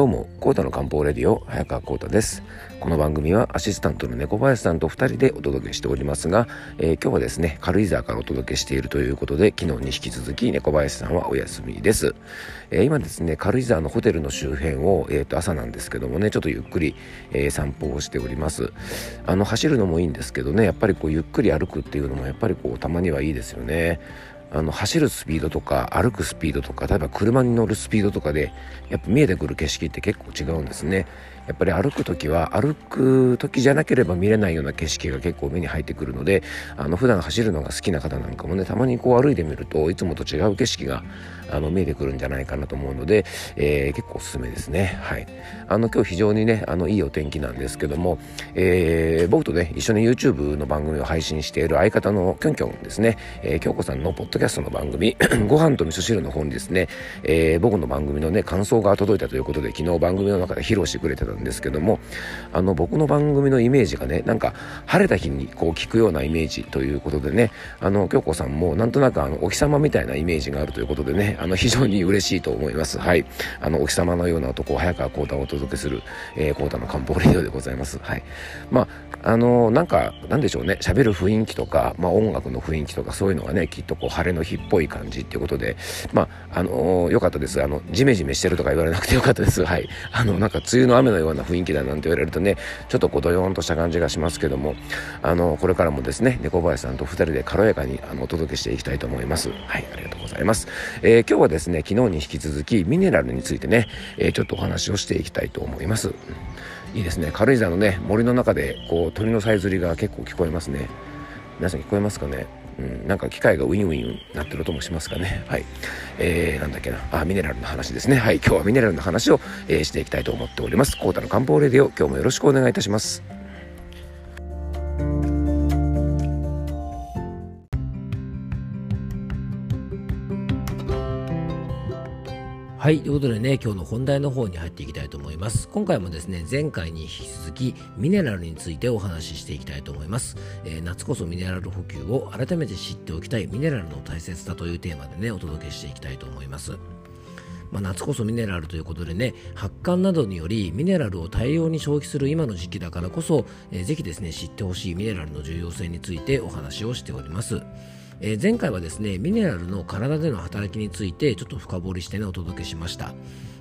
どうも、コータの漢方レディオ、早川コータです。この番組はアシスタントの猫林さんと2人でお届けしておりますが、えー、今日はですね、軽井沢からお届けしているということで、昨日に引き続き猫林さんはお休みです。えー、今ですね、軽井沢のホテルの周辺を、えー、と朝なんですけどもね、ちょっとゆっくり、えー、散歩をしております。あの、走るのもいいんですけどね、やっぱりこう、ゆっくり歩くっていうのもやっぱりこう、たまにはいいですよね。あの走るスピードとか歩くスピードとか例えば車に乗るスピードとかでやっぱ見えてくる景色って結構違うんですね。やっぱり歩く時は歩く時じゃなければ見れないような景色が結構目に入ってくるのであの普段走るのが好きな方なんかもねたまにこう歩いてみるといつもと違う景色があの見えてくるんじゃないかなと思うので、えー、結構おすすめですね。はい。あの今日非常にねあのいいお天気なんですけども、えー、僕とね一緒に YouTube の番組を配信している相方のきょんきょんですね、えー、京子さんのポッドキャストの番組 ご飯と味噌汁の方にですね、えー、僕の番組のね感想が届いたということで昨日番組の中で披露してくれてたんですけどもあの僕の番組のイメージがねなんか晴れた日にこう聞くようなイメージということでねあの京子さんもなんとなくあのお日様みたいなイメージがあるということでねあの非常に嬉しいと思います。はい。あのお日様のような男早川幸太をお届けする、えー、幸太の漢方レディオでございます。はい。まああのなんかなんでしょうね。喋る雰囲気とか、まあ、音楽の雰囲気とかそういうのがねきっとこう晴れの日っぽい感じっていうことでまああのー、よかったです。あのジメジメしてるとか言われなくてよかったです。はい。あのなんか梅雨の雨のような雰囲気だなんて言われるとねちょっとこうドヨーンとした感じがしますけどもあのこれからもですね猫林さんと2人で軽やかにあのお届けしていきたいと思います。はい。ありがとうございます、えー、今日はですね昨日に引き続きミネラルについてね、えー、ちょっとお話をしていきたいと思います。いいですね軽井沢のね森の中でこう鳥のさえずりが結構聞こえますね皆さん聞こえますかね？うん、なんか機械がウィンウィンなってる音もしますかね？はい。えー、なんだっけな。あ、ミネラルの話ですね。はい。今日はミネラルの話を、えー、していきたいと思っております。コータの漢方レディオ、今日もよろしくお願いいたします。はい。ということでね、今日の本題の方に入っていきたいと思います。今回もですね、前回に引き続き、ミネラルについてお話ししていきたいと思います。えー、夏こそミネラル補給を改めて知っておきたいミネラルの大切さというテーマでね、お届けしていきたいと思います。まあ、夏こそミネラルということでね発汗などによりミネラルを大量に消費する今の時期だからこそ、えー、ぜひですね知ってほしいミネラルの重要性についてお話をしております。えー、前回はですねミネラルの体での働きについてちょっと深掘りしてねお届けしました、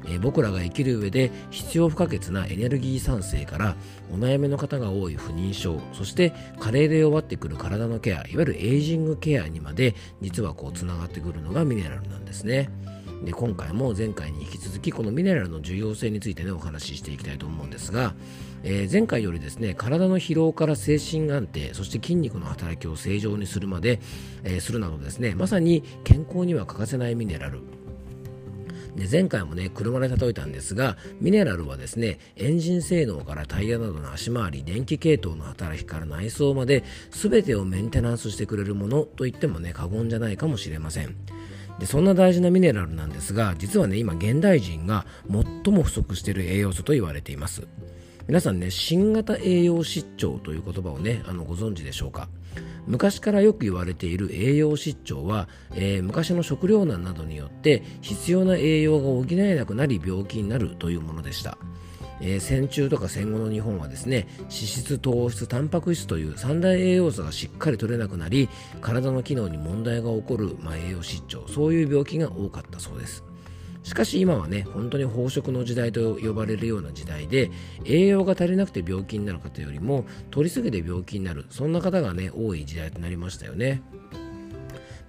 えー、僕らが生きる上で必要不可欠なエネルギー産生からお悩みの方が多い不妊症そして加齢で弱ってくる体のケアいわゆるエイジングケアにまで実はこうつながってくるのがミネラルなんですね。で今回も前回に引き続きこのミネラルの重要性についてねお話ししていきたいと思うんですが、えー、前回よりですね体の疲労から精神安定そして筋肉の働きを正常にするまで、えー、するなどですねまさに健康には欠かせないミネラル。で前回もね車で例えたんですがミネラルはですねエンジン性能からタイヤなどの足回り電気系統の働きから内装まで全てをメンテナンスしてくれるものと言ってもね過言じゃないかもしれません。でそんな大事なミネラルなんですが実はね今現代人が最も不足している栄養素と言われています。皆さんね新型栄養失調という言葉をねあのご存知でしょうか？昔からよく言われている栄養失調は、えー、昔の食糧難などによって必要な栄養が補えなくなり病気になるというものでした。えー、戦中とか戦後の日本はですね脂質糖質タンパク質という三大栄養素がしっかり取れなくなり体の機能に問題が起こる、まあ、栄養失調そういう病気が多かったそうです。しかし今はね本当に飽食の時代と呼ばれるような時代で栄養が足りなくて病気になる方よりも取りすぎて病気になるそんな方がね多い時代となりましたよね。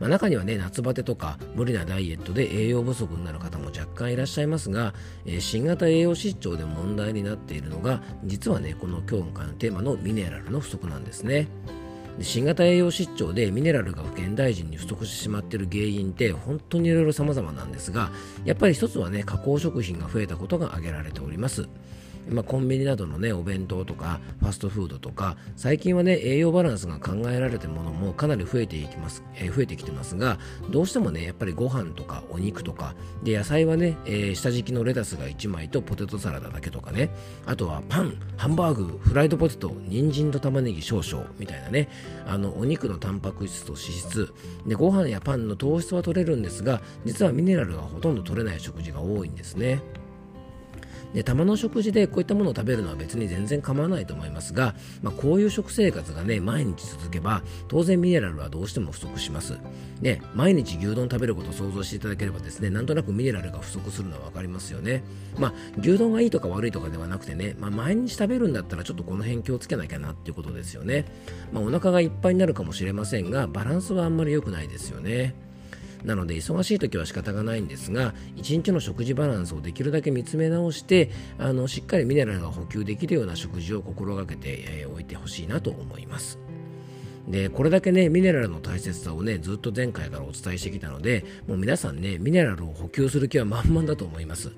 まあ、中にはね夏バテとか無理なダイエットで栄養不足になる方も若干いらっしゃいますが、えー、新型栄養失調で問題になっているのが実はねこの今日のテーマのミネラルの不足なんですね。新型栄養失調でミネラルが現代人に不足してしまっている原因って本当にいろいろ様々なんですがやっぱり一つはね加工食品が増えたことが挙げられております。まあ、コンビニなどのねお弁当とかファストフードとか最近はね栄養バランスが考えられてるものもかなり増えていきます、えー、増えてきてますがどうしてもねやっぱりご飯とかお肉とかで野菜はね、えー、下敷きのレタスが1枚とポテトサラダだけとかねあとはパンハンバーグフライドポテト人参と玉ねぎ少々みたいなねあのお肉のタンパク質と脂質でご飯やパンの糖質は取れるんですが実はミネラルがほとんど取れない食事が多いんですね。で玉の食事でこういったものを食べるのは別に全然構わないと思いますが、まあ、こういう食生活がね毎日続けば当然ミネラルはどうしても不足します。で毎日牛丼食べることを想像していただければですねなんとなくミネラルが不足するのは分かりますよね。まあ牛丼がいいとか悪いとかではなくてね、まあ、毎日食べるんだったらちょっとこの辺気をつけなきゃなっていうことですよね、まあ、お腹がいっぱいになるかもしれませんがバランスはあんまり良くないですよね。なので忙しい時は仕方がないんですが1日の食事バランスをできるだけ見つめ直してあのしっかりミネラルが補給できるような食事を心がけて、えー、おいてほしいなと思います。でこれだけねミネラルの大切さをねずっと前回からお伝えしてきたのでもう皆さんねミネラルを補給する気は満々だと思います。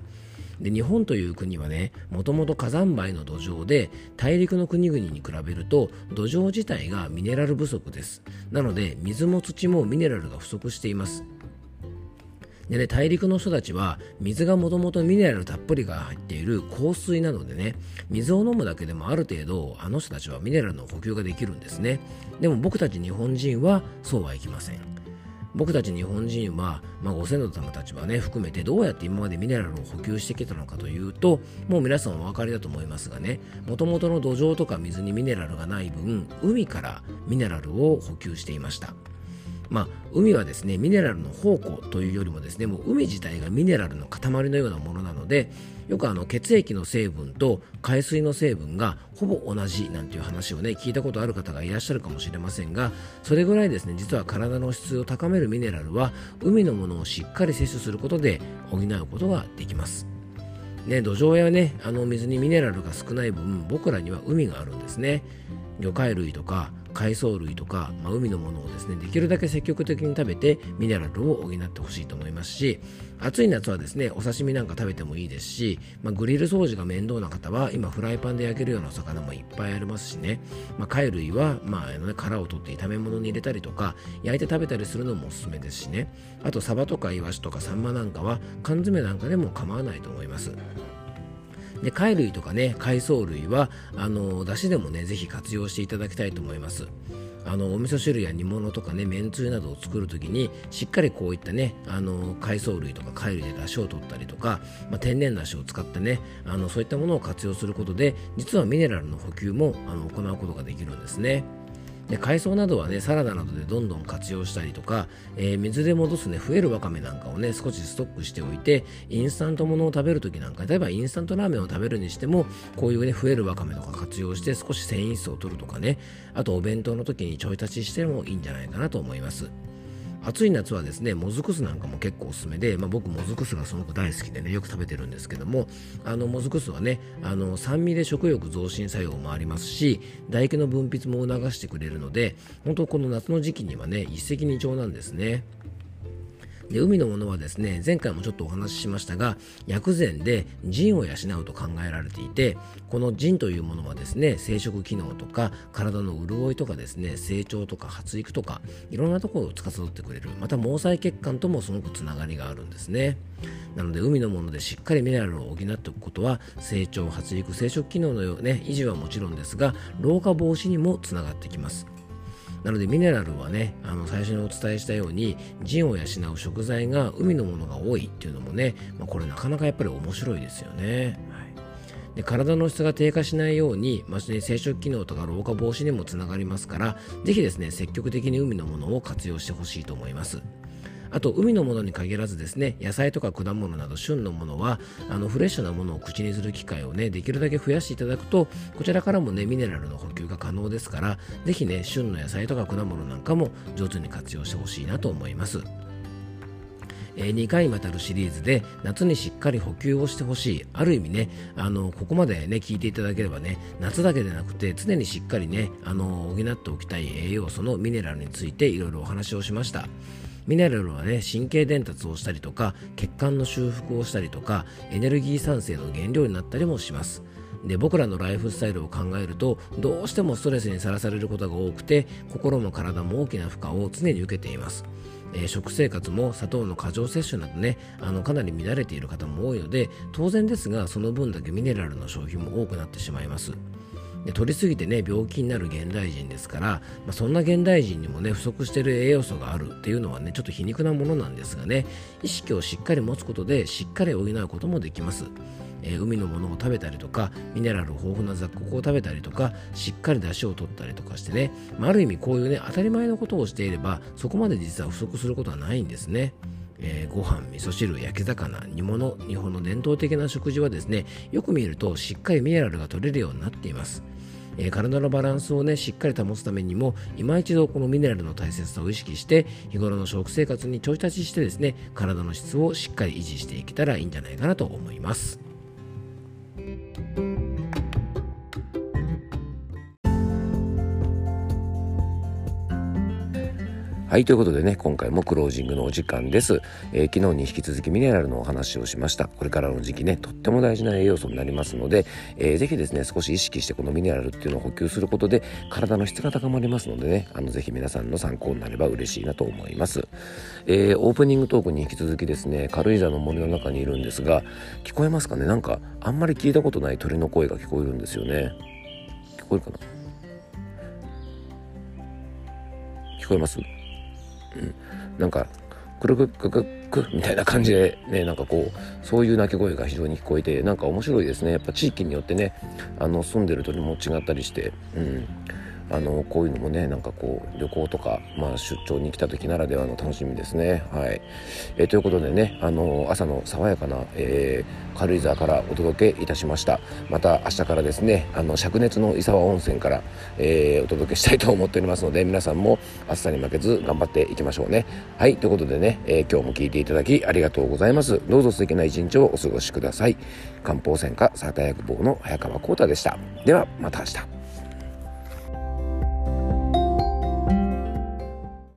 で日本という国はねもともと火山灰の土壌で大陸の国々に比べると土壌自体がミネラル不足です。なので水も土もミネラルが不足しています。でね、大陸の人たちは水がもともとミネラルたっぷりが入っている硬水なのでね水を飲むだけでもある程度あの人たちはミネラルの補給ができるんですね。でも僕たち日本人はそうはいきません。僕たち日本人は、まあ、ご先祖様たちはね含めてどうやって今までミネラルを補給してきたのかというともう皆さんお分かりだと思いますがねもともとの土壌とか水にミネラルがない分海からミネラルを補給していました。まあ、海はですねミネラルの宝庫というよりもですねもう海自体がミネラルの塊のようなものなのでよくあの血液の成分と海水の成分がほぼ同じなんていう話をね聞いたことある方がいらっしゃるかもしれませんがそれぐらいですね実は体の質を高めるミネラルは海のものをしっかり摂取することで補うことができます。ね、土壌やねあの水にミネラルが少ない分僕らには海があるんですね魚介類とか海藻類とか、まあ、海のものをですねできるだけ積極的に食べてミネラルを補ってほしいと思いますし暑い夏はですねお刺身なんか食べてもいいですし、まあ、グリル掃除が面倒な方は今フライパンで焼けるようなお魚もいっぱいありますしね、まあ、貝類は、まあ、殻を取って炒め物に入れたりとか焼いて食べたりするのもおすすめですしねあとサバとかイワシとかサンマなんかは缶詰なんかでも構わないと思います。で貝類とかね海藻類はあの出汁でもねぜひ活用していただきたいと思いますあのお味噌汁や煮物とかねめんつゆなどを作る時にしっかりこういったねあの海藻類とか貝類で出汁を取ったりとか、まあ、天然だしを使ってねあのそういったものを活用することで実はミネラルの補給もあの行うことができるんですね。で海藻などはねサラダなどでどんどん活用したりとか、えー、水で戻すね増えるわかめなんかをね少しストックしておいてインスタントものを食べるときなんか例えばインスタントラーメンを食べるにしてもこういうね増えるわかめとか活用して少し繊維質を取るとかねあとお弁当の時にちょい足ししてもいいんじゃないかなと思います。暑い夏はですねもずく酢なんかも結構おすすめで、まあ、僕もずく酢がすごく大好きでねよく食べてるんですけどもあのもずく酢はねあの酸味で食欲増進作用もありますし唾液の分泌も促してくれるので本当この夏の時期にはね一石二鳥なんですね。で海のものはですね前回もちょっとお話ししましたが薬膳で腎を養うと考えられていてこの腎というものはですね生殖機能とか体の潤いとかですね成長とか発育とかいろんなところを司ってくれるまた毛細血管ともすごくつながりがあるんですね。なので海のものでしっかりミネラルを補っておくことは成長発育生殖機能のようね維持はもちろんですが老化防止にもつながってきます。なのでミネラルはねあの最初にお伝えしたように腎を養う食材が海のものが多いっていうのもね、まあ、これなかなかやっぱり面白いですよね。で体の質が低下しないように、まあ、生殖機能とか老化防止にもつながりますからぜひですね積極的に海のものを活用してほしいと思います。あと海のものに限らずですね野菜とか果物など旬のものはあのフレッシュなものを口にする機会をねできるだけ増やしていただくとこちらからもねミネラルの補給が可能ですからぜひね旬の野菜とか果物なんかも上手に活用してほしいなと思います。え2回にわたるシリーズで夏にしっかり補給をしてほしいある意味ねあのここまでね聞いていただければね夏だけでなくて常にしっかりねあの補っておきたい栄養素のミネラルについていろいろお話をしましたミネラルはね神経伝達をしたりとか血管の修復をしたりとかエネルギー産生の原料になったりもします。で僕らのライフスタイルを考えるとどうしてもストレスにさらされることが多くて心も体も大きな負荷を常に受けています。えー、食生活も砂糖の過剰摂取などねあのかなり乱れている方も多いので当然ですがその分だけミネラルの消費も多くなってしまいます。で取りすぎてね病気になる現代人ですから、まあ、そんな現代人にもね不足している栄養素があるっていうのはねちょっと皮肉なものなんですがね意識をしっかり持つことでしっかり補うこともできますえ、海のものを食べたりとかミネラル豊富な雑穀を食べたりとかしっかり出汁を取ったりとかしてね、まあ、ある意味こういうね当たり前のことをしていればそこまで実は不足することはないんですね。えー、ご飯味噌汁焼き魚煮物日本の伝統的な食事はですねよく見るとしっかりミネラルが取れるようになっていますえー、体のバランスをねしっかり保つためにも今一度このミネラルの大切さを意識して日頃の食生活にちょい立ちしてですね体の質をしっかり維持していけたらいいんじゃないかなと思います。はい、ということでね、今回もクロージングのお時間です。えー、昨日に引き続きミネラルのお話をしました。これからの時期ね、とっても大事な栄養素になりますので、えー、ぜひですね、少し意識してこのミネラルっていうのを補給することで、体の質が高まりますのでね、あの、ぜひ皆さんの参考になれば嬉しいなと思います。えー、オープニングトークに引き続きですね、軽井沢の森の中にいるんですが、聞こえますかね？なんか、あんまり聞いたことない鳥の声が聞こえるんですよね。聞こえるかな？聞こえます？うん、なんかくるくくくくみたいな感じでねなんかこうそういう鳴き声が非常に聞こえてなんか面白いですね。やっぱ地域によってねあの住んでる鳥も違ったりして、うん、あのこういうのもねなんかこう旅行とか、まあ、出張に来た時ならではの楽しみですね。はいえー、ということでねあの朝の爽やかな、えー、軽井沢からお届けいたしましたまた明日からですねあの灼熱の伊沢温泉から、えー、お届けしたいと思っておりますので皆さんも暑さに負けず頑張っていきましょうね。はいということでね、え今日も聞いていただきありがとうございます。どうぞ素敵な一日をお過ごしください。漢方専科サーター薬房の早川浩太でした。ではまた明日。